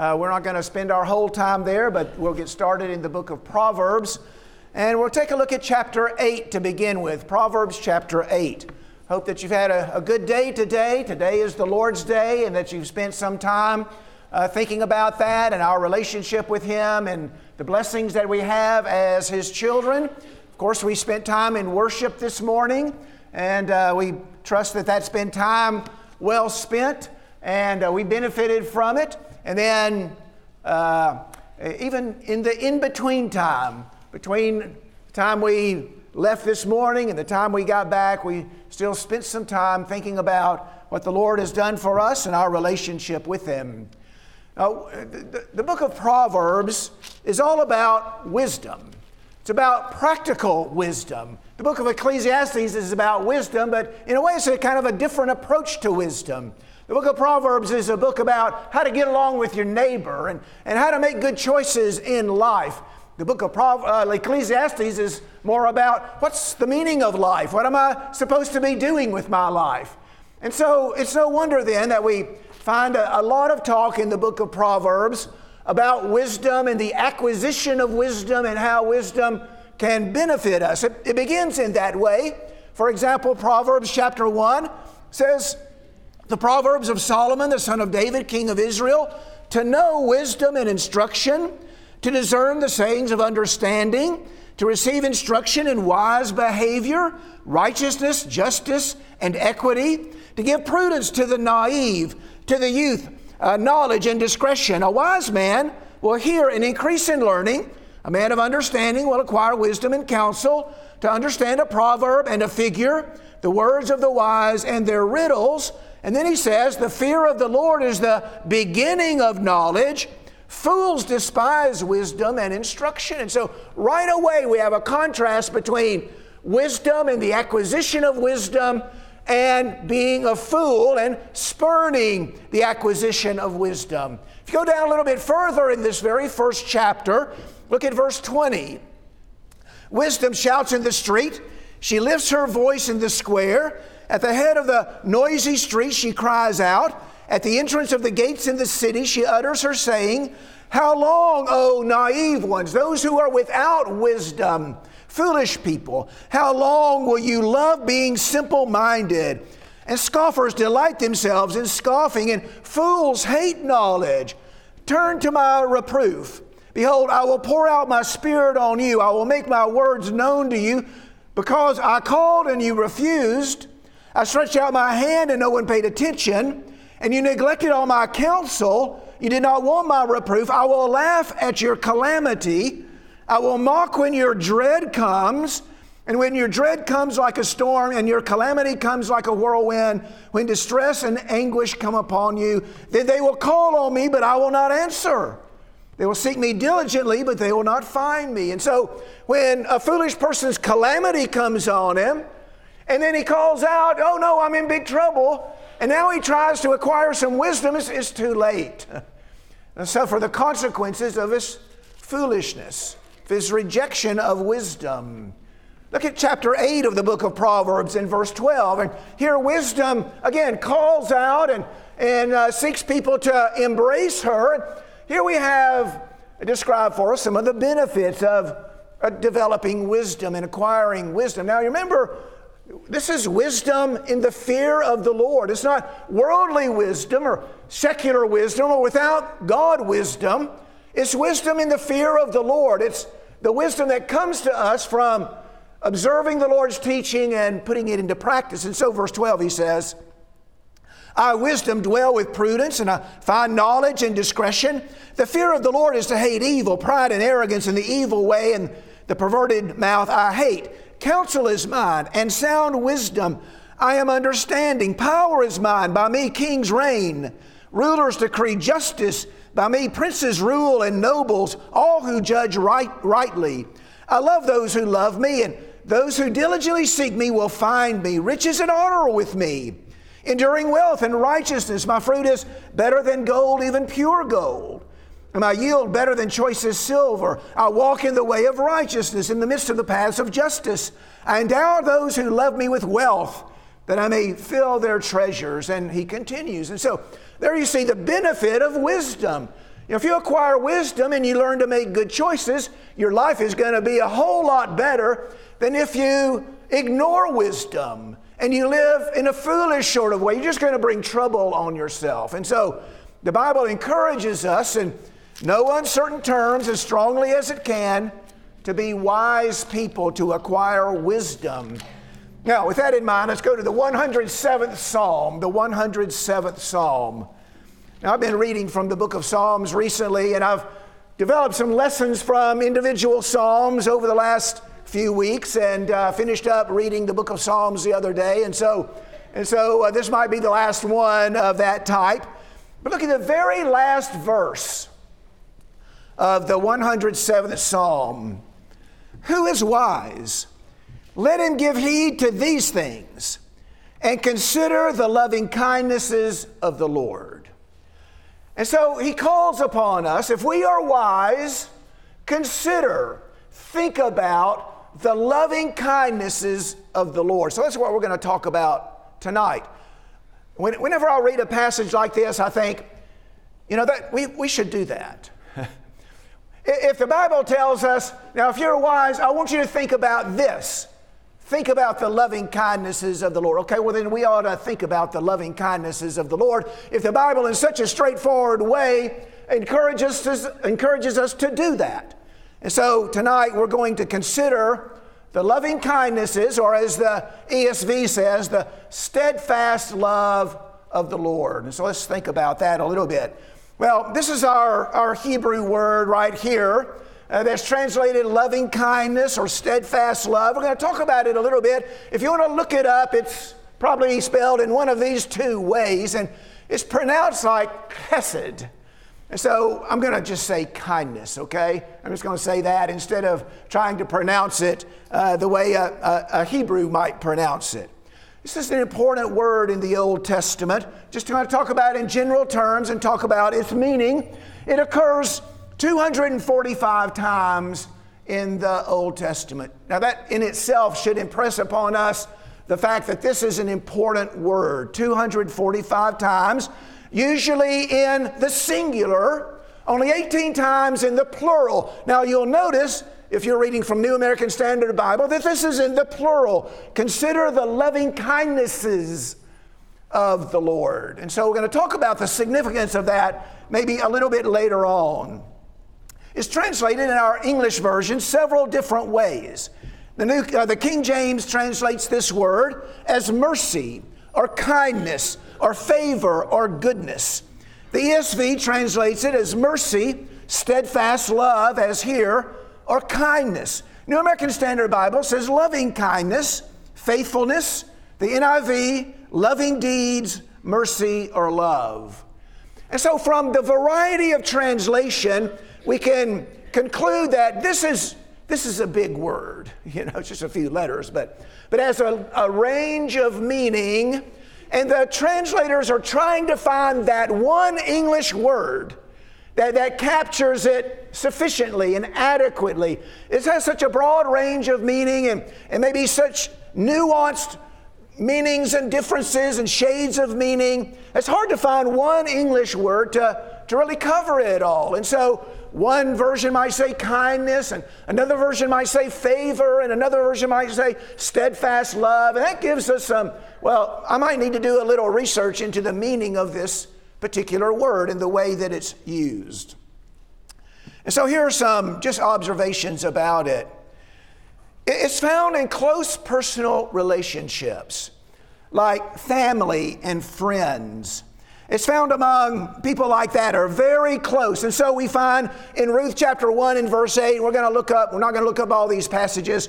Uh, we're not going to spend our whole time there, but we'll get started in the book of Proverbs. And we'll take a look at chapter 8 to begin with. Proverbs chapter 8. Hope that you've had a, a good day today. Today is the Lord's Day, and that you've spent some time uh, thinking about that and our relationship with Him and the blessings that we have as His children. Of course, we spent time in worship this morning, and uh, we trust that that's been time well spent, and uh, we benefited from it. And then, uh, even in the in between time, between the time we left this morning and the time we got back, we still spent some time thinking about what the Lord has done for us and our relationship with Him. Now, the, the book of Proverbs is all about wisdom. It's about practical wisdom. The book of Ecclesiastes is about wisdom, but in a way, it's a kind of a different approach to wisdom. The book of Proverbs is a book about how to get along with your neighbor and, and how to make good choices in life. The book of uh, Ecclesiastes is more about what's the meaning of life? What am I supposed to be doing with my life? And so it's no wonder then that we find a, a lot of talk in the book of Proverbs about wisdom and the acquisition of wisdom and how wisdom can benefit us. It, it begins in that way. For example, Proverbs chapter 1 says, the Proverbs of Solomon, the son of David, king of Israel, to know wisdom and instruction, to discern the sayings of understanding, to receive instruction in wise behavior, righteousness, justice, and equity, to give prudence to the naive, to the youth, uh, knowledge and discretion. A wise man will hear and increase in learning. A man of understanding will acquire wisdom and counsel to understand a proverb and a figure, the words of the wise and their riddles and then he says, The fear of the Lord is the beginning of knowledge. Fools despise wisdom and instruction. And so, right away, we have a contrast between wisdom and the acquisition of wisdom and being a fool and spurning the acquisition of wisdom. If you go down a little bit further in this very first chapter, look at verse 20. Wisdom shouts in the street, she lifts her voice in the square. At the head of the noisy street, she cries out. At the entrance of the gates in the city, she utters her saying, How long, O naive ones, those who are without wisdom, foolish people, how long will you love being simple minded? And scoffers delight themselves in scoffing, and fools hate knowledge. Turn to my reproof. Behold, I will pour out my spirit on you. I will make my words known to you. Because I called and you refused, I stretched out my hand and no one paid attention, and you neglected all my counsel. You did not want my reproof. I will laugh at your calamity. I will mock when your dread comes. And when your dread comes like a storm and your calamity comes like a whirlwind, when distress and anguish come upon you, then they will call on me, but I will not answer. They will seek me diligently, but they will not find me. And so when a foolish person's calamity comes on him, and then he calls out, Oh no, I'm in big trouble. And now he tries to acquire some wisdom. It's, it's too late. and suffer the consequences of his foolishness, of his rejection of wisdom. Look at chapter 8 of the book of Proverbs in verse 12. And here, wisdom again calls out and, and uh, seeks people to embrace her. Here we have described for us some of the benefits of uh, developing wisdom and acquiring wisdom. Now, you remember, this is wisdom in the fear of the Lord. It's not worldly wisdom or secular wisdom or without God wisdom. It's wisdom in the fear of the Lord. It's the wisdom that comes to us from observing the Lord's teaching and putting it into practice. And so, verse 12, he says, I, wisdom, dwell with prudence, and I find knowledge and discretion. The fear of the Lord is to hate evil, pride and arrogance, and the evil way, and the perverted mouth I hate. Counsel is mine, and sound wisdom. I am understanding. Power is mine. By me kings reign. Rulers decree justice. By me princes rule and nobles, all who judge right, rightly. I love those who love me, and those who diligently seek me will find me. Riches and honor are with me. Enduring wealth and righteousness. My fruit is better than gold, even pure gold. And I yield better than choicest silver. I walk in the way of righteousness in the midst of the paths of justice. I endow those who love me with wealth that I may fill their treasures. And he continues. And so there you see the benefit of wisdom. if you acquire wisdom and you learn to make good choices, your life is going to be a whole lot better than if you ignore wisdom and you live in a foolish sort of way. You're just going to bring trouble on yourself. And so the Bible encourages us in no uncertain terms, as strongly as it can, to be wise people, to acquire wisdom. Now, with that in mind, let's go to the 107th Psalm, the 107th Psalm. Now, I've been reading from the book of Psalms recently, and I've developed some lessons from individual Psalms over the last few weeks and uh, finished up reading the book of Psalms the other day. And so, and so uh, this might be the last one of that type. But look at the very last verse of the 107th Psalm. Who is wise? Let him give heed to these things and consider the loving kindnesses of the Lord. And so he calls upon us, if we are wise, consider, think about the loving kindnesses of the Lord. So that's what we're going to talk about tonight. Whenever I read a passage like this, I think, you know, that we, we should do that. If the Bible tells us, now if you're wise, I want you to think about this. Think about the loving kindnesses of the Lord. Okay, well, then we ought to think about the loving kindnesses of the Lord. If the Bible, in such a straightforward way, encourages us, encourages us to do that. And so tonight we're going to consider the loving kindnesses, or as the ESV says, the steadfast love of the Lord. And so let's think about that a little bit. Well, this is our, our Hebrew word right here uh, that's translated loving kindness or steadfast love. We're going to talk about it a little bit. If you want to look it up, it's probably spelled in one of these two ways, and it's pronounced like chesed. And so I'm going to just say kindness, okay? I'm just going to say that instead of trying to pronounce it uh, the way a, a, a, Hebrew might pronounce it. This is an important word in the Old Testament. Just to talk about in general terms and talk about its meaning. It occurs 245 times in the Old Testament. Now, that in itself should impress upon us the fact that this is an important word 245 times, usually in the singular, only 18 times in the plural. Now, you'll notice if you're reading from New American Standard Bible that this is in the plural. Consider the loving kindnesses of the Lord. And so we're going to talk about the significance of that maybe a little bit later on It's translated in our English version several different ways. The, New, uh, the King James translates this word as mercy or kindness or favor or goodness. The ESV translates it as mercy, steadfast love, as here, or kindness. New American Standard Bible says loving kindness, faithfulness. The NIV, loving deeds, mercy, or love. And so, from the variety of translation, we can conclude that this is, this is a big word. You know, it's just a few letters, but, but has a, a range of meaning. And the translators are trying to find that one English word that, that captures it sufficiently and adequately. It has such a broad range of meaning and, and maybe such nuanced meanings and differences and shades of meaning. It's hard to find one English word to, to really cover it all. And so one version might say kindness, and another version might say favor, and another version might say steadfast love. And that gives us some, well, I might need to do a little research into the meaning of this particular word and the way that it's used. And so here are some just observations about it. It's found in close personal relationships, like family and friends it's found among people like that are very close. And so we find in Ruth chapter 1 and verse 8, we're going to look up, we're not going to look up all these passages.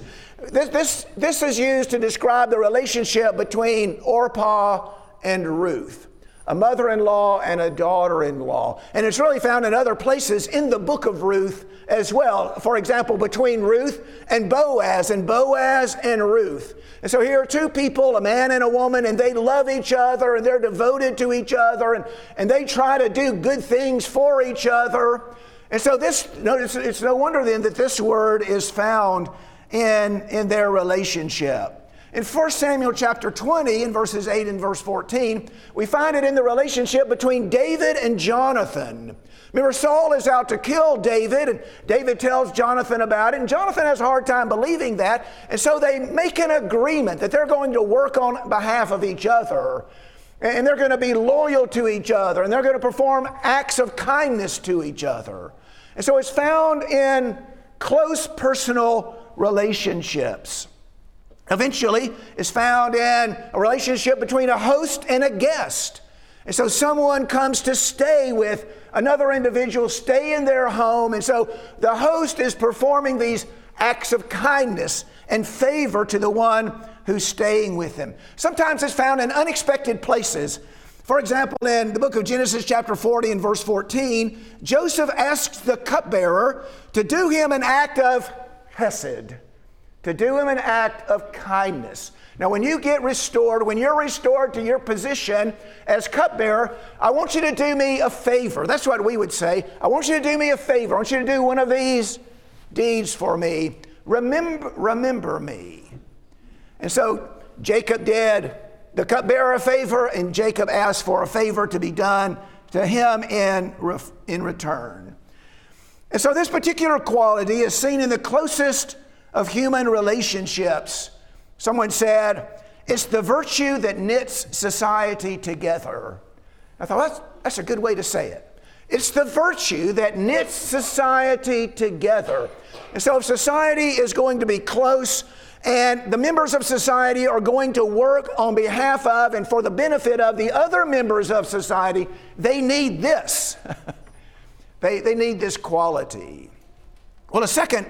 This, this, this is used to describe the relationship between Orpah and Ruth a mother in law and a daughter in law. And it's really found in other places in the book of Ruth as well. For example, between Ruth and Boaz, and Boaz and Ruth. And so here are two people, a man and a woman, and they love each other and they're devoted to each other and, and they try to do good things for each other. And so this, notice, it's no wonder then that this word is found in, in their relationship. In 1 Samuel chapter 20, in verses 8 and verse 14, we find it in the relationship between David and Jonathan. Remember, Saul is out to kill David, and David tells Jonathan about it, and Jonathan has a hard time believing that. And so they make an agreement that they're going to work on behalf of each other, and they're going to be loyal to each other, and they're going to perform acts of kindness to each other. And so it's found in close personal relationships. Eventually, is found in a relationship between a host and a guest. And so someone comes to stay with another individual, stay in their home. And so the host is performing these acts of kindness and favor to the one who's staying with them. Sometimes it's found in unexpected places. For example, in the book of Genesis, chapter 40 and verse 14, Joseph asks the cupbearer to do him an act of hesed, to do him an act of kindness. Now, when you get restored, when you're restored to your position as cupbearer, I want you to do me a favor. That's what we would say. I want you to do me a favor. I want you to do one of these deeds for me. Remember, remember me. And so Jacob did the cupbearer a favor, and Jacob asked for a favor to be done to him in, in return. And so this particular quality is seen in the closest of human relationships. Someone said, it's the virtue that knits society together. I thought, that's, that's a good way to say it. It's the virtue that knits society together. And so, if society is going to be close and the members of society are going to work on behalf of and for the benefit of the other members of society, they need this. they, they need this quality. Well, a second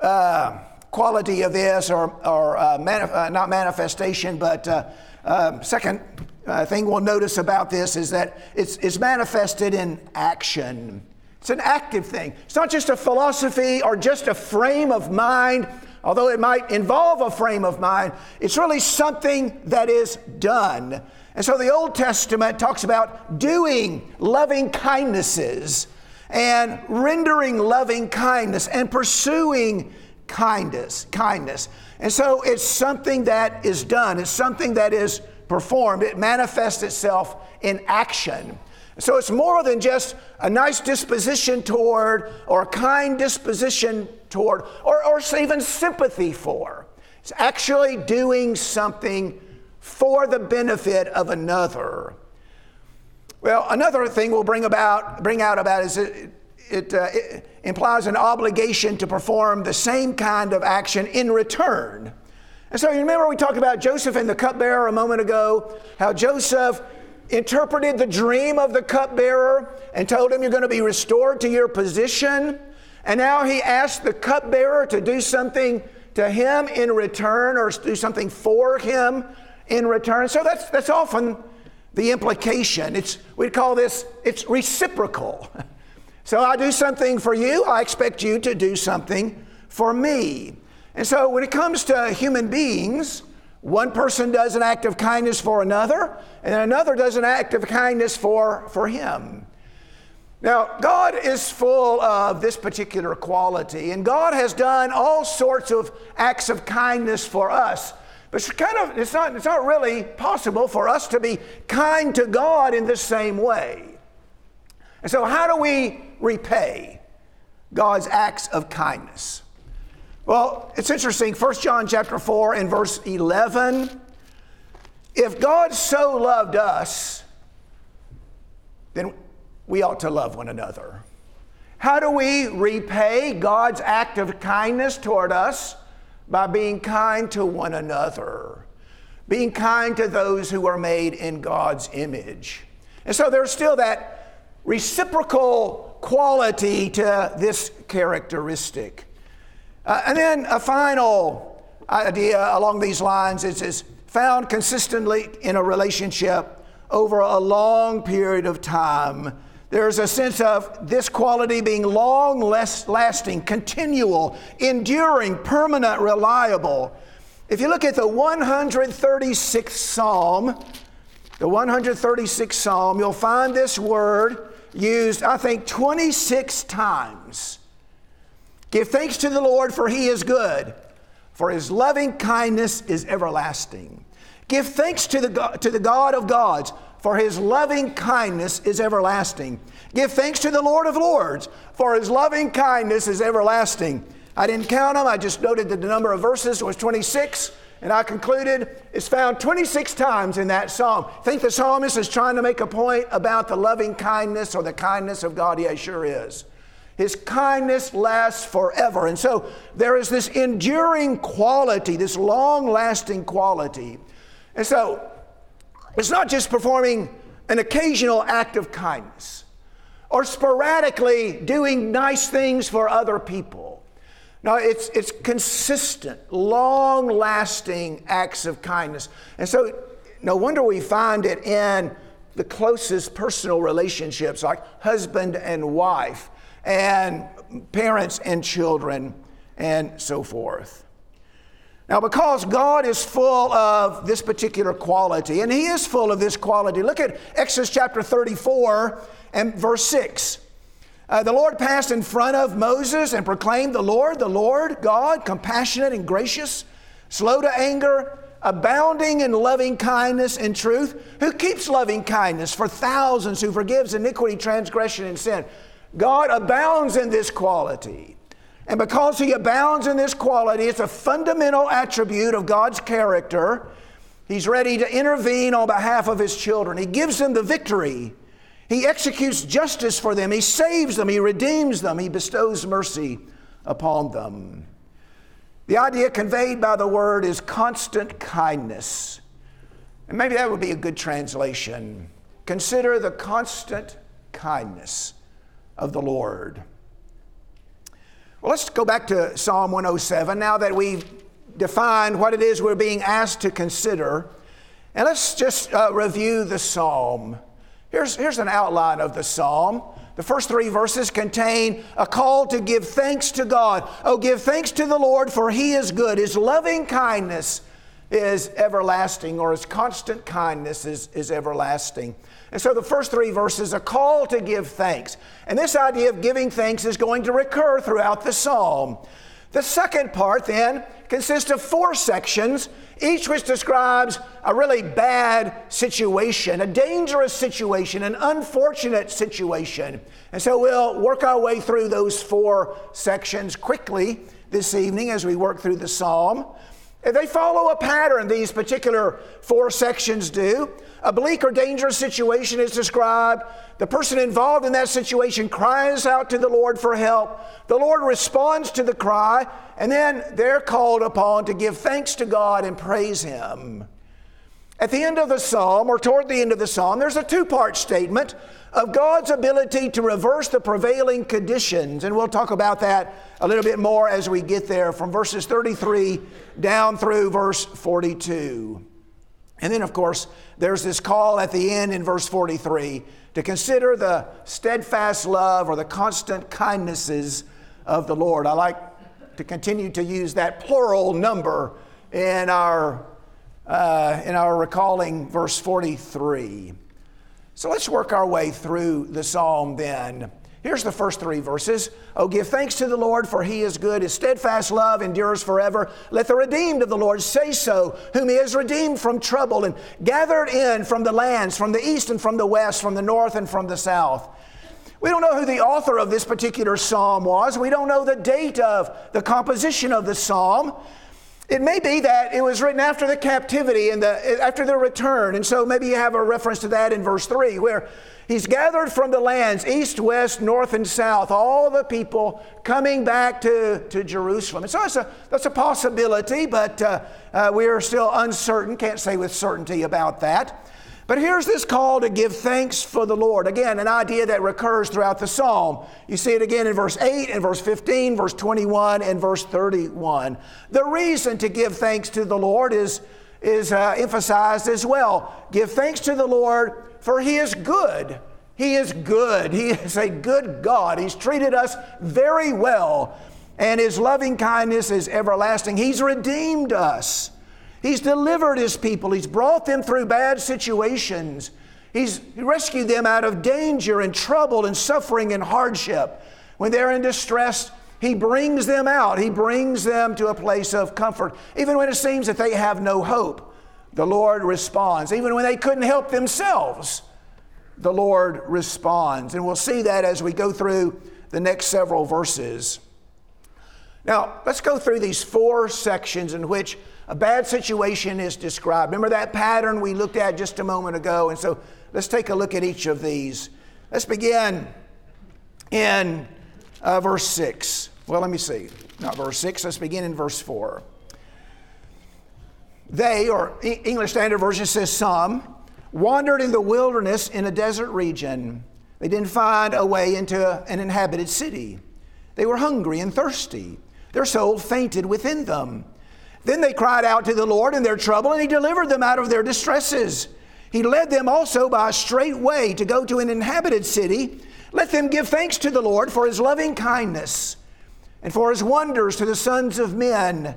uh, quality of this, or, or uh, manif- uh, not manifestation, but uh, um, second uh, thing we'll notice about this is that it's, it's manifested in action. It's an active thing. It's not just a philosophy or just a frame of mind, although it might involve a frame of mind. It's really something that is done. And so the Old Testament talks about doing loving kindnesses and rendering loving kindness and pursuing kindness, kindness. And so it's something that is done, it's something that is performed, it manifests itself in action. So it's more than just a nice disposition toward, or a kind disposition toward, or, or even sympathy for. It's actually doing something for the benefit of another. Well, another thing we'll bring about, bring out about is it, it, uh, it implies an obligation to perform the same kind of action in return. And so you remember we talked about Joseph and the cupbearer a moment ago, how Joseph interpreted the dream of the cupbearer and told him you're going to be restored to your position. And now he asked the cupbearer to do something to him in return or do something for him in return. So that's, that's often the implication. It's, we call this, it's reciprocal. So I do something for you, I expect you to do something for me. And so when it comes to human beings, one person does an act of kindness for another, and another does an act of kindness for, for him. Now, God is full of this particular quality, and God has done all sorts of acts of kindness for us. But it's kind of it's not, it's not really possible for us to be kind to God in the same way. And so, how do we repay God's acts of kindness? Well, it's interesting. 1 John chapter 4 and verse 11. If God so loved us, then we ought to love one another. How do we repay God's act of kindness toward us? By being kind to one another, being kind to those who are made in God's image. And so there's still that reciprocal quality to this characteristic. Uh, and then a final idea along these lines is, is found consistently in a relationship over a long period of time. There's a sense of this quality being long lasting, continual, enduring, permanent, reliable. If you look at the 136th Psalm, the 136th Psalm, you'll find this word used, I think, 26 times. Give thanks to the Lord, for he is good, for his loving kindness is everlasting. Give thanks to the, God, to the God of gods, for his loving kindness is everlasting. Give thanks to the Lord of Lords, for his loving kindness is everlasting. I didn't count them, I just noted that the number of verses was 26. And I concluded it's found 26 times in that psalm. Think the psalmist is trying to make a point about the loving kindness or the kindness of God? Yeah, sure is. His kindness lasts forever. And so there is this enduring quality, this long lasting quality. And so it's not just performing an occasional act of kindness or sporadically doing nice things for other people. No, it's, it's consistent, long lasting acts of kindness. And so, no wonder we find it in the closest personal relationships like husband and wife, and parents and children, and so forth. Now, because God is full of this particular quality, and He is full of this quality, look at Exodus chapter 34 and verse 6. Uh, the Lord passed in front of Moses and proclaimed, The Lord, the Lord, God, compassionate and gracious, slow to anger, abounding in loving kindness and truth, who keeps loving kindness for thousands, who forgives iniquity, transgression, and sin. God abounds in this quality. And because He abounds in this quality, it's a fundamental attribute of God's character. He's ready to intervene on behalf of His children. He gives them the victory he executes justice for them. He saves them. He redeems them. He bestows mercy upon them. The idea conveyed by the word is constant kindness. And maybe that would be a good translation. Consider the constant kindness of the Lord. Well, let's go back to Psalm 107 now that we've defined what it is we're being asked to consider. And let's just uh, review the psalm. Here's, here's an outline of the psalm. The first three verses contain a call to give thanks to God. Oh, give thanks to the Lord, for he is good. His loving kindness is everlasting, or his constant kindness is, is everlasting. And so the first three verses, a call to give thanks. And this idea of giving thanks is going to recur throughout the psalm. The second part then consists of four sections, each which describes a really bad situation, a dangerous situation, an unfortunate situation. And so we'll work our way through those four sections quickly this evening as we work through the psalm. They follow a pattern, these particular four sections do. A bleak or dangerous situation is described. The person involved in that situation cries out to the Lord for help. The Lord responds to the cry, and then they're called upon to give thanks to God and praise Him. At the end of the psalm, or toward the end of the psalm, there's a two part statement of God's ability to reverse the prevailing conditions. And we'll talk about that a little bit more as we get there from verses 33 down through verse 42. And then, of course, there's this call at the end in verse 43 to consider the steadfast love or the constant kindnesses of the Lord. I like to continue to use that plural number in our, uh, in our recalling verse 43. So let's work our way through the psalm then. Here's the first three verses. Oh, give thanks to the Lord, for he is good. His steadfast love endures forever. Let the redeemed of the Lord say so, whom he has redeemed from trouble and gathered in from the lands, from the east and from the west, from the north and from the south. We don't know who the author of this particular psalm was. We don't know the date of the composition of the psalm. It may be that it was written after the captivity and the, after the return. And so maybe you have a reference to that in verse 3, where he's gathered from the lands, east, west, north, and south, all the people coming back to, to Jerusalem. And so that's a, that's a possibility, but uh, uh, we are still uncertain, can't say with certainty about that. But here's this call to give thanks for the Lord. Again, an idea that recurs throughout the psalm. You see it again in verse 8 and verse 15, verse 21, and verse 31. The reason to give thanks to the Lord is, is uh, emphasized as well. Give thanks to the Lord, for He is good. He is good. He is a good God. He's treated us very well, and His loving kindness is everlasting. He's redeemed us. He's delivered his people. He's brought them through bad situations. He's rescued them out of danger and trouble and suffering and hardship. When they're in distress, he brings them out. He brings them to a place of comfort, even when it seems that they have no hope. the Lord responds. Even when they couldn't help themselves, the Lord responds. And we'll see that as we go through the next several verses. Now, let's go through these four sections in which a bad situation is described. Remember that pattern we looked at just a moment ago? And so let's take a look at each of these. Let's begin in uh, verse 6. Well, let me see. Not verse 6, let's begin in verse 4. They, or English Standard Version says some, wandered in the wilderness in a desert region. They didn't find a way into an inhabited city. They were hungry and thirsty. Their soul fainted within them. Then they cried out to the Lord in their trouble, and He delivered them out of their distresses. He led them also by a straight way to go to an inhabited city. Let them give thanks to the Lord for His loving kindness and for His wonders to the sons of men.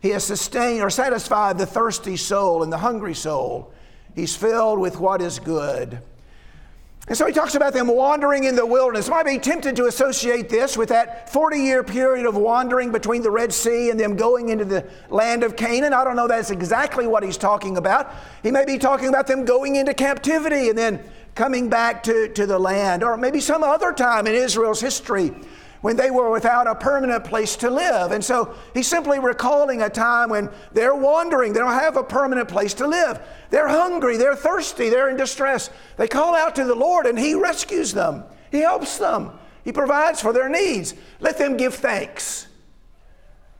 He has sustained or satisfied the thirsty soul and the hungry soul. He's filled with what is good. And so he talks about them wandering in the wilderness. Might be tempted to associate this with that 40 year period of wandering between the Red Sea and them going into the land of Canaan. I don't know that's exactly what he's talking about. He may be talking about them going into captivity and then coming back to, to the land, or maybe some other time in Israel's history when they were without a permanent place to live. And so he's simply recalling a time when they're wandering, they don't have a permanent place to live. They're hungry, they're thirsty, they're in distress. They call out to the Lord and he rescues them, he helps them, he provides for their needs. Let them give thanks.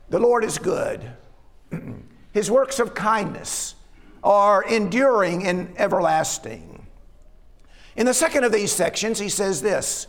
The Lord is good. His works of kindness are enduring and everlasting. In the second of these sections, he says this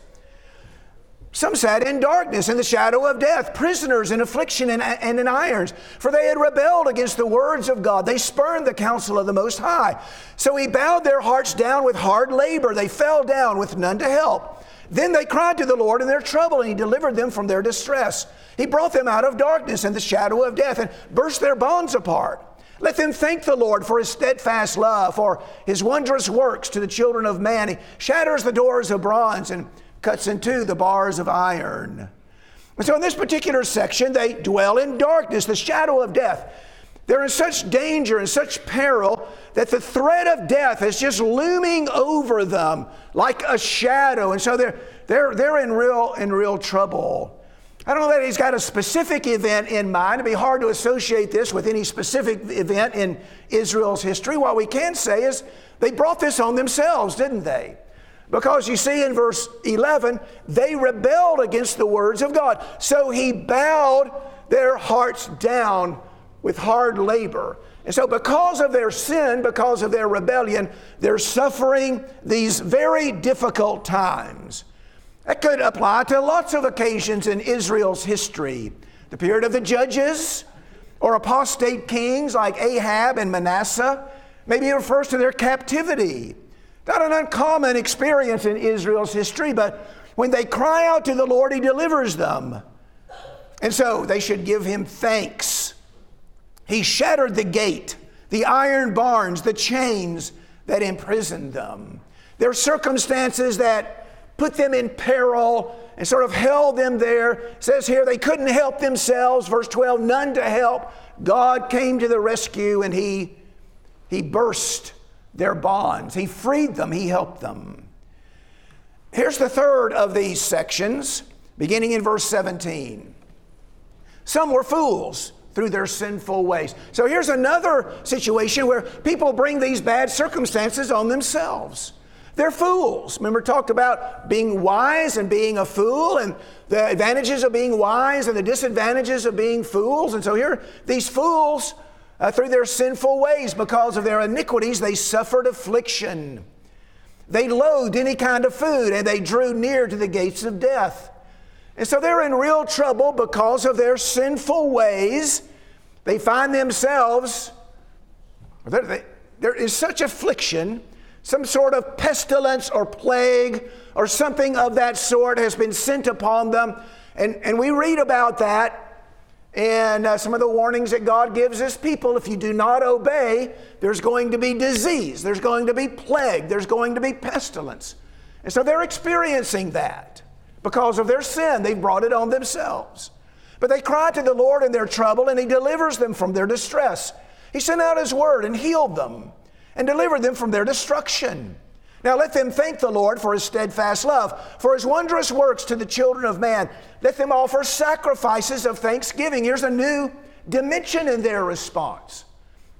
some sat in darkness in the shadow of death, prisoners in affliction and, and, in irons, for they had rebelled against the words of God. They spurned the counsel of the Most High. So he bowed their hearts down with hard labor. They fell down with none to help. Then they cried to the Lord in their trouble, and he delivered them from their distress. He brought them out of darkness and the shadow of death and burst their bonds apart. Let them thank the Lord for his steadfast love, for his wondrous works to the children of man. He shatters the doors of bronze and cuts in two the bars of iron. And so in this particular section, they dwell in darkness, the shadow of death. They're in such danger and such peril that the threat of death is just looming over them like a shadow. And so they're, they're, they're in, real, in real trouble. I don't know that he's got a specific event in mind. It'd be hard to associate this with any specific event in Israel's history. What we can say is they brought this on themselves, didn't they? Because you see in verse 11, they rebelled against the words of God. So he bowed their hearts down with hard labor. And so, because of their sin, because of their rebellion, they're suffering these very difficult times. That could apply to lots of occasions in Israel's history. The period of the judges, or apostate kings like Ahab and Manasseh. Maybe it refers to their captivity not an uncommon experience in Israel's history, but when they cry out to the Lord, He delivers them. And so they should give Him thanks. He shattered the gate, the iron barns, the chains that imprisoned them. Their circumstances that put them in peril and sort of held them there. It says here they couldn't help themselves. Verse 12, none to help. God came to the rescue and He, he burst their bonds. He freed them, He helped them. Here's the third of these sections, beginning in verse 17. Some were fools through their sinful ways. So here's another situation where people bring these bad circumstances on themselves. They're fools. Remember, talked about being wise and being a fool, and the advantages of being wise and the disadvantages of being fools. And so here, these fools uh, through their sinful ways. Because of their iniquities, they suffered affliction. They loathed any kind of food and they drew near to the gates of death. And so they're in real trouble because of their sinful ways. They find themselves, there is such affliction, some sort of pestilence or plague or something of that sort has been sent upon them. And, and we read about that and uh, some of the warnings that God gives his people if you do not obey, there's going to be disease, there's going to be plague, there's going to be pestilence. And so they're experiencing that because of their sin. They've brought it on themselves. But they cry to the Lord in their trouble, and he delivers them from their distress. He sent out His word and healed them and delivered them from their destruction. Now let them thank the Lord for his steadfast love, for his wondrous works to the children of man. Let them offer sacrifices of thanksgiving. Here's a new dimension in their response.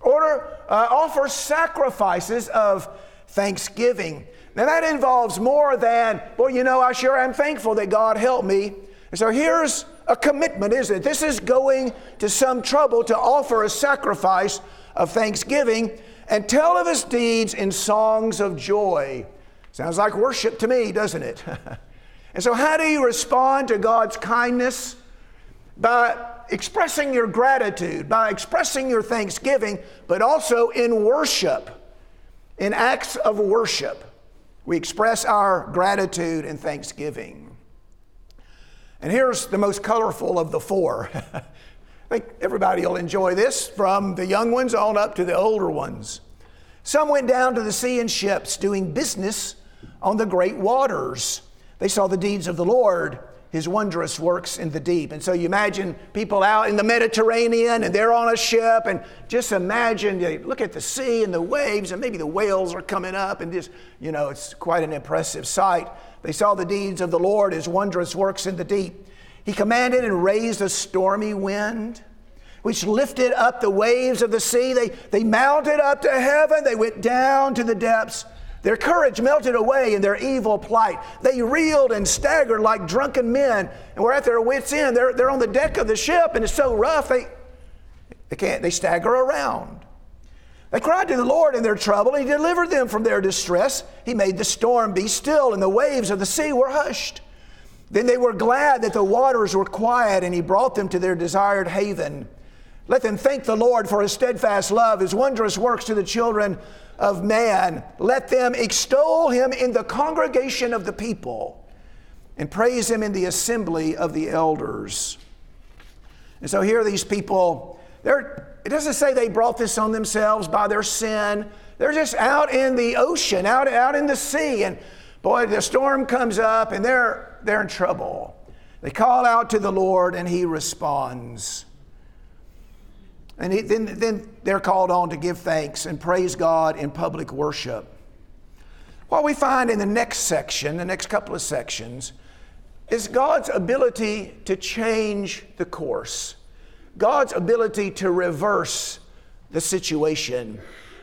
Order, uh, offer sacrifices of thanksgiving. Now that involves more than, well, you know, I sure am thankful that God helped me. And so here's a commitment, isn't it? This is going to some trouble to offer a sacrifice of thanksgiving and tell of his deeds in songs of joy. Sounds like worship to me, doesn't it? and so, how do you respond to God's kindness? By expressing your gratitude, by expressing your thanksgiving, but also in worship, in acts of worship. We express our gratitude and thanksgiving. And here's the most colorful of the four. I think everybody will enjoy this, from the young ones on up to the older ones. Some went down to the sea in ships, doing business on the great waters. They saw the deeds of the Lord, his wondrous works in the deep. And so you imagine people out in the Mediterranean and they're on a ship, and just imagine, they look at the sea and the waves, and maybe the whales are coming up, and just, you know, it's quite an impressive sight. They saw the deeds of the Lord, his wondrous works in the deep. He commanded and raised a stormy wind, which lifted up the waves of the sea. They, they mounted up to heaven, they went down to the depths. Their courage melted away in their evil plight. They reeled and staggered like drunken men and were at their wits' end. They're, they're on the deck of the ship and it's so rough they, they can't, they stagger around. They cried to the Lord in their trouble, and He delivered them from their distress. He made the storm be still, and the waves of the sea were hushed. Then they were glad that the waters were quiet, and he brought them to their desired haven. Let them thank the Lord for his steadfast love, his wondrous works to the children of man. Let them extol him in the congregation of the people and praise him in the assembly of the elders. And so here are these people, they're, it doesn't say they brought this on themselves by their sin. They're just out in the ocean, out, out in the sea. And boy, the storm comes up and they're they're in trouble. They call out to the Lord and He responds. And he, then, then they're called on to give thanks and praise God in public worship. What we find in the next section, the next couple of sections, is God's ability to change the course, God's ability to reverse the situation.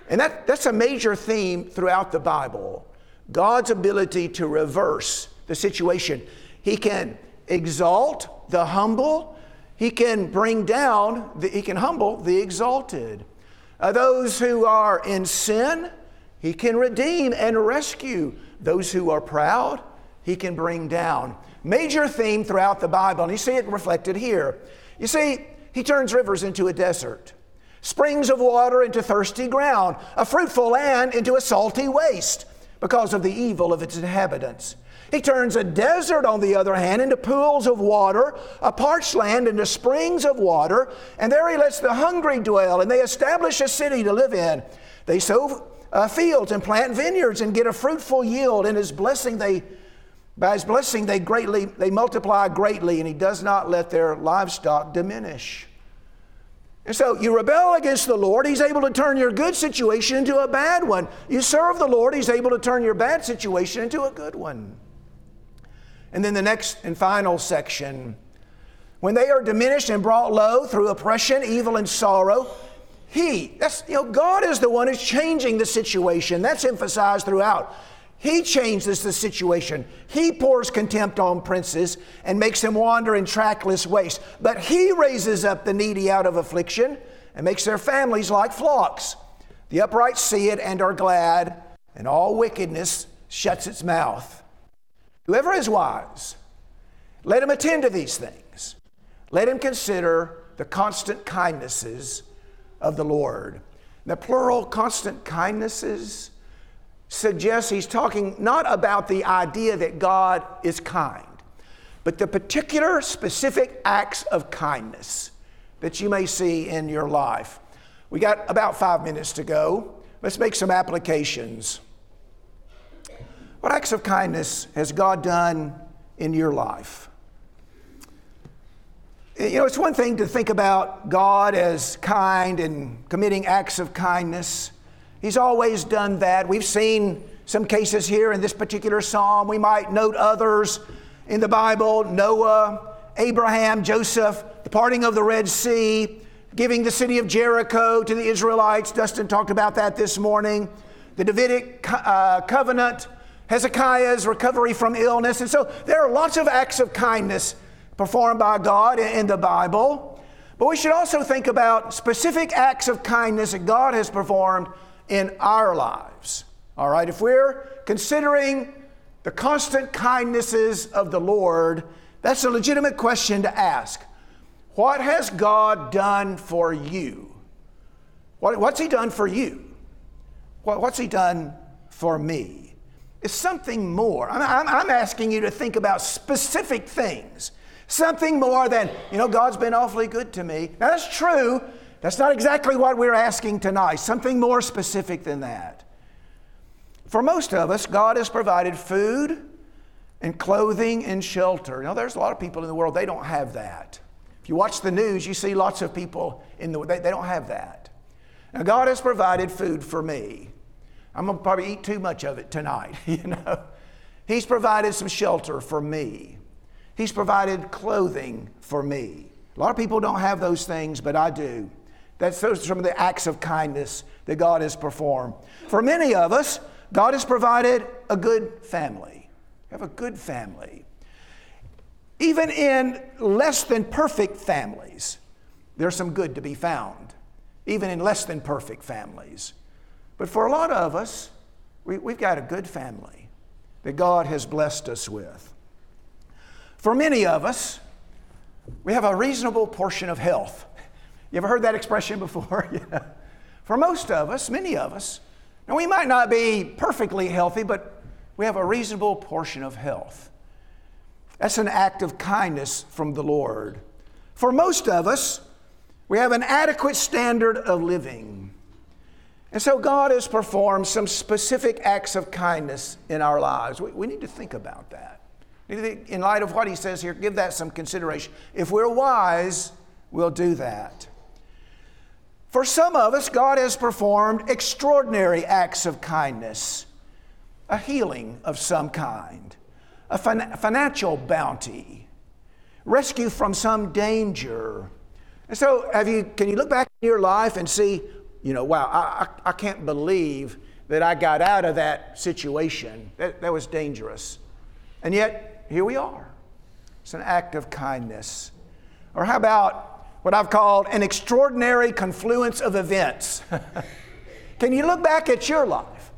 And that, that's a major theme throughout the Bible God's ability to reverse the situation. He can exalt the humble, he can bring down, the, he can humble the exalted. Uh, those who are in sin, he can redeem and rescue. Those who are proud, he can bring down. Major theme throughout the Bible, and you see it reflected here. You see, he turns rivers into a desert, springs of water into thirsty ground, a fruitful land into a salty waste because of the evil of its inhabitants. He turns a desert, on the other hand, into pools of water, a parched land into springs of water, and there he lets the hungry dwell, and they establish a city to live in. They sow uh, fields and plant vineyards and get a fruitful yield, and his blessing they by his blessing they greatly they multiply greatly, and he does not let their livestock diminish. And so you rebel against the Lord, He's able to turn your good situation into a bad one. You serve the Lord, He's able to turn your bad situation into a good one. And then the next and final section when they are diminished and brought low through oppression, evil, and sorrow, He, that's, you know, God is the one who's changing the situation. That's emphasized throughout. He changes the situation. He pours contempt on princes and makes them wander in trackless waste. But He raises up the needy out of affliction and makes their families like flocks. The upright see it and are glad, and all wickedness shuts its mouth. Whoever is wise, let him attend to these things. Let him consider the constant kindnesses of the Lord. The plural constant kindnesses suggests he's talking not about the idea that God is kind, but the particular specific acts of kindness that you may see in your life. We got about five minutes to go. Let's make some applications. What acts of kindness has God done in your life? You know, it's one thing to think about God as kind and committing acts of kindness. He's always done that. We've seen some cases here in this particular psalm. We might note others in the Bible Noah, Abraham, Joseph, the parting of the Red Sea, giving the city of Jericho to the Israelites. Dustin talked about that this morning. The Davidic uh, covenant, Hezekiah's recovery from illness. And so there are lots of acts of kindness performed by God in the Bible. But we should also think about specific acts of kindness that God has performed in our lives. All right, if we're considering the constant kindnesses of the Lord, that's a legitimate question to ask. What has God done for you? What, what's He done for you? What, what's He done for me? It's something more. I'm, I'm, I'm asking you to think about specific things Something more than, you know, God's been awfully good to me. Now, that's true. That's not exactly what we're asking tonight. Something more specific than that. For most of us, God has provided food and clothing and shelter. Now, there's a lot of people in the world, they don't have that. If you watch the news, you see lots of people in the they, they don't have that. Now, God has provided food for me. I'm gonna probably eat too much of it tonight, you know. He's provided some shelter for me. He's provided clothing for me. A lot of people don't have those things, but I do. That's those some of the acts of kindness that God has performed. For many of us, God has provided a good family. You have a good family. Even in less than perfect families, there's some good to be found, even in less than perfect families. But for a lot of us, we, have got a good family that God has blessed us with. For many of us, we have a reasonable portion of health. You ever heard that expression before? yeah. For most of us, many of us, now we might not be perfectly healthy, but we have a reasonable portion of health. That's an act of kindness from the Lord. For most of us, we have an adequate standard of living. And so God has performed some specific acts of kindness in our lives. We, we need to think about that. In light of what he says here, give that some consideration. If we're wise, we'll do that. For some of us, God has performed extraordinary acts of kindness, a healing of some kind, a fin- financial bounty, rescue from some danger. And so, have you, can you look back in your life and see, you know, wow, I, I, I can't believe that I got out of that situation. That, that was dangerous. And yet, here we are. It's an act of kindness. Or how about what I've called an extraordinary confluence of events? Can you look back at your life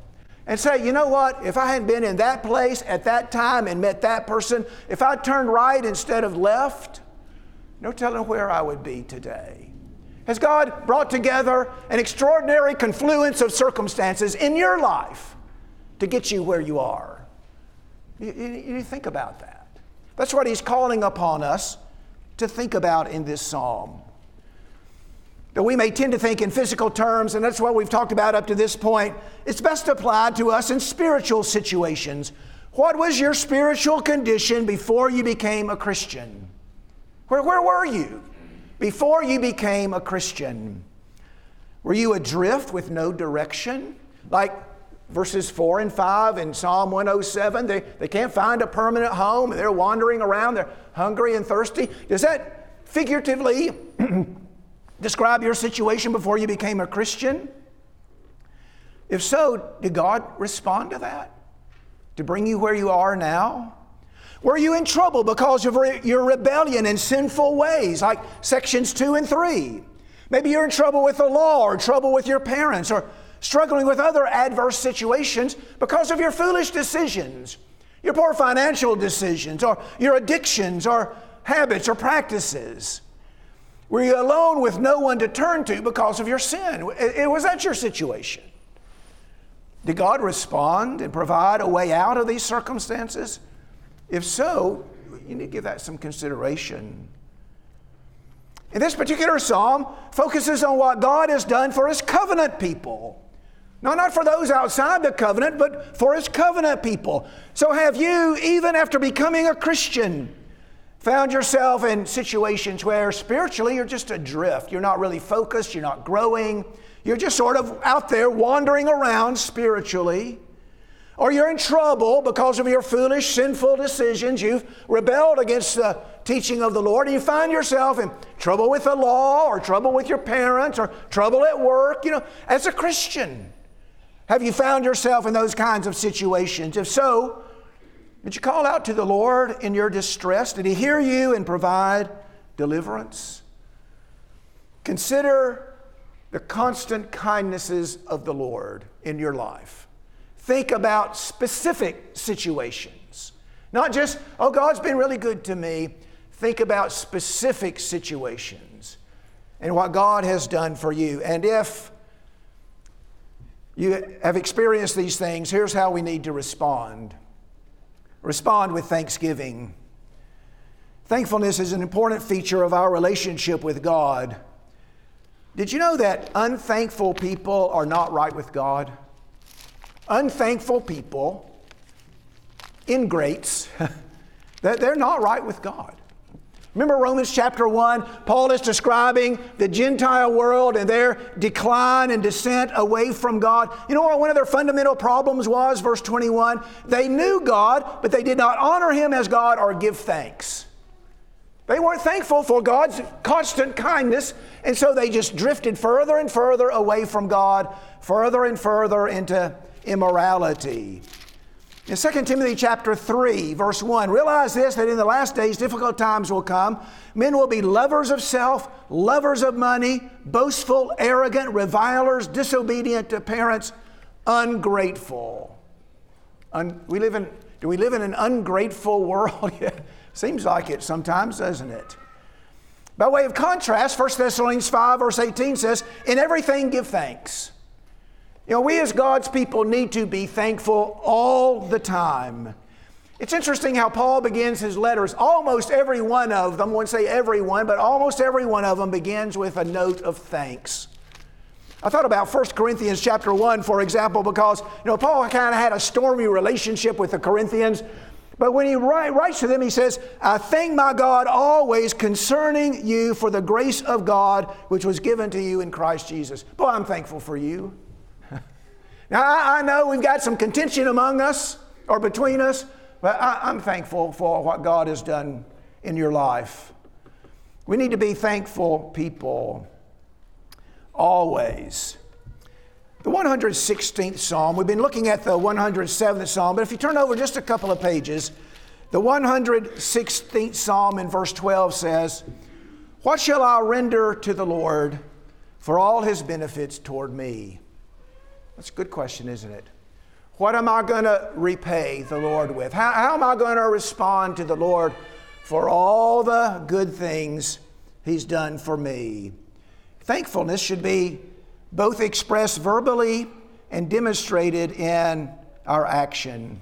and say, you know what? If I hadn't been in that place at that time and met that person, if I turned right instead of left, no telling where I would be today. Has God brought together an extraordinary confluence of circumstances in your life to get you where you are? You, you, you think about that. That's what he's calling upon us to think about in this psalm. That we may tend to think in physical terms, and that's what we've talked about up to this point. It's best applied to us in spiritual situations. What was your spiritual condition before you became a Christian? Where, where were you before you became a Christian? Were you adrift with no direction? Like verses 4 and 5 in Psalm 107. They, they can't find a permanent home. They're wandering around. They're hungry and thirsty. Does that figuratively describe your situation before you became a Christian? If so, did God respond to that? To bring you where you are now? Were you in trouble because of re- your rebellion and sinful ways, like sections 2 and 3? Maybe you're in trouble with the law or trouble with your parents or struggling with other adverse situations because of your foolish decisions, your poor financial decisions, or your addictions, or habits, or practices. Were you alone with no one to turn to because of your sin? Was that your situation? Did God respond and provide a way out of these circumstances? If so, you need to give that some consideration. And this particular psalm focuses on what God has done for his covenant people. No, not for those outside the covenant, but for his covenant people. So have you, even after becoming a Christian, Found yourself in situations where spiritually you're just adrift. You're not really focused, you're not growing, you're just sort of out there wandering around spiritually. Or you're in trouble because of your foolish, sinful decisions. You've rebelled against the teaching of the Lord, and you find yourself in trouble with the law, or trouble with your parents, or trouble at work. You know, as a Christian, have you found yourself in those kinds of situations? If so, did you call out to the Lord in your distress? Did He hear you and provide deliverance? Consider the constant kindnesses of the Lord in your life. Think about specific situations, not just, oh, God's been really good to me. Think about specific situations and what God has done for you. And if you have experienced these things, here's how we need to respond. Respond with thanksgiving. Thankfulness is an important feature of our relationship with God. Did you know that unthankful people are not right with God? Unthankful people, ingrates, they're not right with God. Remember Romans chapter 1? Paul is describing the Gentile world and their decline and descent away from God. You know what one of their fundamental problems was? Verse 21 They knew God, but they did not honor Him as God or give thanks. They weren't thankful for God's constant kindness, and so they just drifted further and further away from God, further and further into immorality. In 2 Timothy chapter 3, verse 1, realize this that in the last days difficult times will come. Men will be lovers of self, lovers of money, boastful, arrogant, revilers, disobedient to parents, ungrateful. Un- we live in, do we live in an ungrateful world? Seems like it sometimes, doesn't it? By way of contrast, 1 Thessalonians 5, verse 18 says, In everything give thanks you know, we as God's people need to be thankful all the time. It's interesting how Paul begins his letters. Almost every one of them, I won't say every one, but almost every one of them begins with a note of thanks. I thought about 1 Corinthians chapter 1, for example, because you know Paul kind of had a stormy relationship with the Corinthians. But when he write, writes to them, he says, I thank my God always concerning you for the grace of God which was given to you in Christ Jesus. Boy, I'm thankful for you. Now, I, I, know we've got some contention among us or between us, but I, I'm thankful for what God has done in your life. We need to be thankful people always. The 116th Psalm, we've been looking at the 107th Psalm, but if you turn over just a couple of pages, the 116th Psalm in verse 12 says, What shall I render to the Lord for all his benefits toward me? That's a good question, isn't it? What am I going to repay the Lord with? How, how am I going to respond to the Lord for all the good things He's done for me? Thankfulness should be both expressed verbally and demonstrated in our action.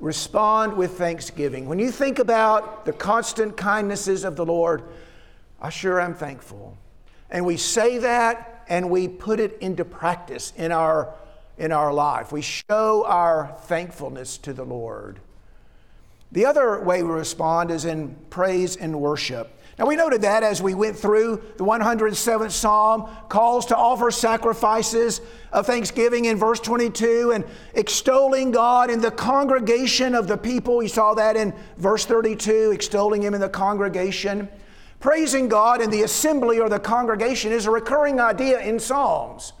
Respond with thanksgiving. When you think about the constant kindnesses of the Lord, I sure am thankful. And we say that and we put it into practice in our, in our life. We show our thankfulness to the Lord. The other way we respond is in praise and worship. Now, we noted that as we went through the 107th Psalm, calls to offer sacrifices of thanksgiving in verse 22 and extolling God in the congregation of the people. We saw that in verse 32, extolling Him in the congregation. Praising God in the assembly or the congregation is a recurring idea in Psalms.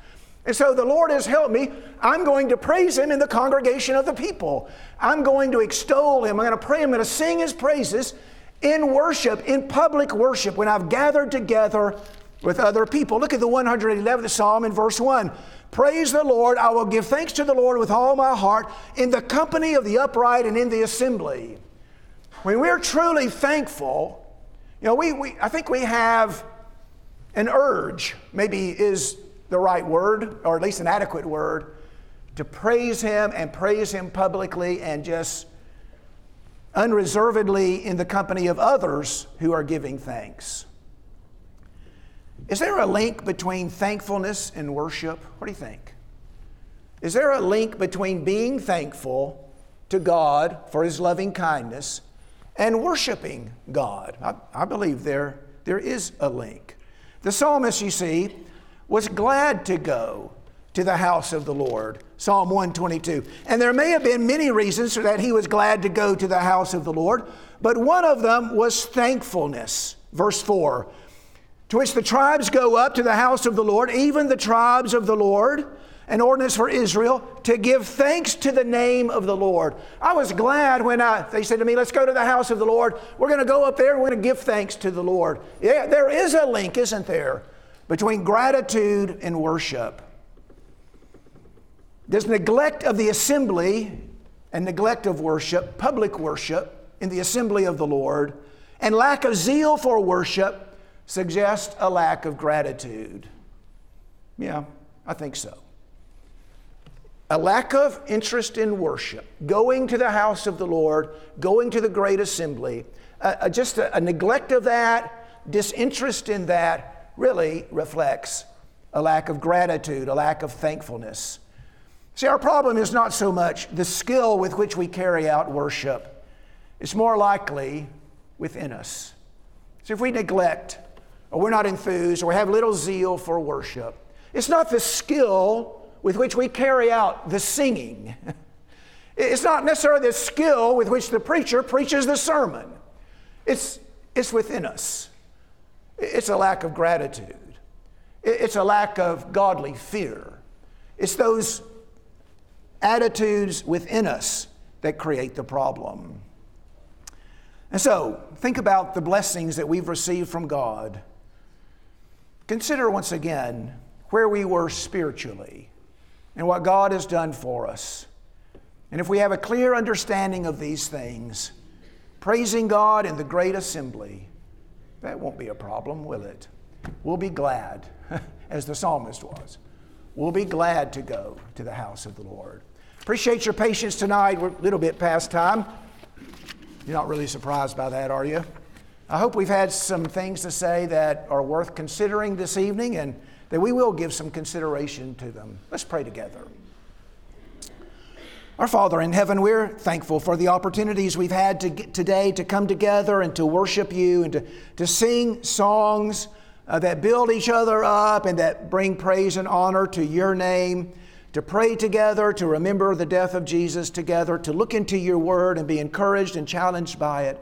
And so the Lord has helped me. I'm going to praise Him in the congregation of the people. I'm going to extol Him. I'm going to pray. I'm going to sing His praises in worship, in public worship, when I've gathered together with other people. Look at the 111th Psalm in verse 1. Praise the Lord. I will give thanks to the Lord with all my heart in the company of the upright and in the assembly. When we're truly thankful, you know, we, we, I think we have an urge, maybe is the right word, or at least an adequate word, to praise Him and praise Him publicly and just unreservedly in the company of others who are giving thanks. Is there a link between thankfulness and worship? What do you think? Is there a link between being thankful to God for His loving kindness and worshiping God. I, I believe there, there is a link. The psalmist, you see, was glad to go to the house of the Lord. Psalm 122. And there may have been many reasons for that he was glad to go to the house of the Lord, but one of them was thankfulness. Verse 4 To which the tribes go up to the house of the Lord, even the tribes of the Lord, an ordinance for Israel to give thanks to the name of the Lord. I was glad when I, they said to me, Let's go to the house of the Lord. We're going to go up there, we're going to give thanks to the Lord. Yeah, there is a link, isn't there, between gratitude and worship. There's neglect of the assembly and neglect of worship, public worship in the assembly of the Lord, and lack of zeal for worship suggests a lack of gratitude. Yeah, I think so. A lack of interest in worship, going to the house of the Lord, going to the great assembly, uh, just a, a neglect of that, disinterest in that really reflects a lack of gratitude, a lack of thankfulness. See, our problem is not so much the skill with which we carry out worship, it's more likely within us. So if we neglect, or we're not enthused, or we have little zeal for worship, it's not the skill with which we carry out the singing. It's not necessarily the skill with which the preacher preaches the sermon. It's, it's within us. It's a lack of gratitude. It's a lack of godly fear. It's those attitudes within us that create the problem. And so, think about the blessings that we've received from God. Consider once again where we were spiritually and what God has done for us. And if we have a clear understanding of these things, praising God in the great assembly, that won't be a problem, will it? We'll be glad, as the psalmist was. We'll be glad to go to the house of the Lord. Appreciate your patience tonight. We're a little bit past time. You're not really surprised by that, are you? I hope we've had some things to say that are worth considering this evening and that we will give some consideration to them. Let's pray together. Our Father in heaven, we're thankful for the opportunities we've had to today to come together and to worship you and to, to sing songs uh, that build each other up and that bring praise and honor to your name, to pray together, to remember the death of Jesus together, to look into your word and be encouraged and challenged by it.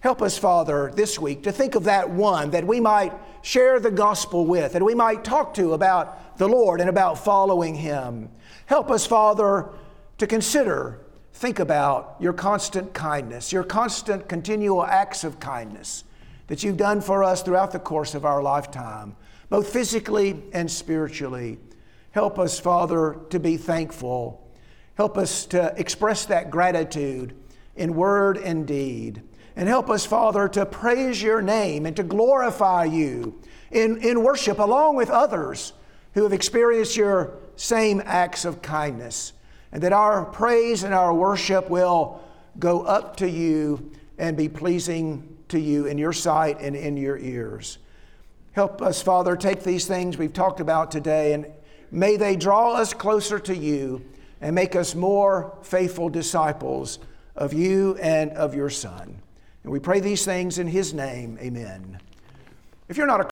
Help us, Father, this week to think of that one that we might share the gospel with, that we might talk to about the Lord and about following Him. Help us, Father, to consider, think about your constant kindness, your constant, continual acts of kindness that you've done for us throughout the course of our lifetime, both physically and spiritually. Help us, Father, to be thankful. Help us to express that gratitude in word and deed. And help us, Father, to praise your name and to glorify you in, in worship along with others who have experienced your same acts of kindness. And that our praise and our worship will go up to you and be pleasing to you in your sight and in your ears. Help us, Father, take these things we've talked about today and may they draw us closer to you and make us more faithful disciples of you and of your Son. And we pray these things in His name. Amen. If you're not a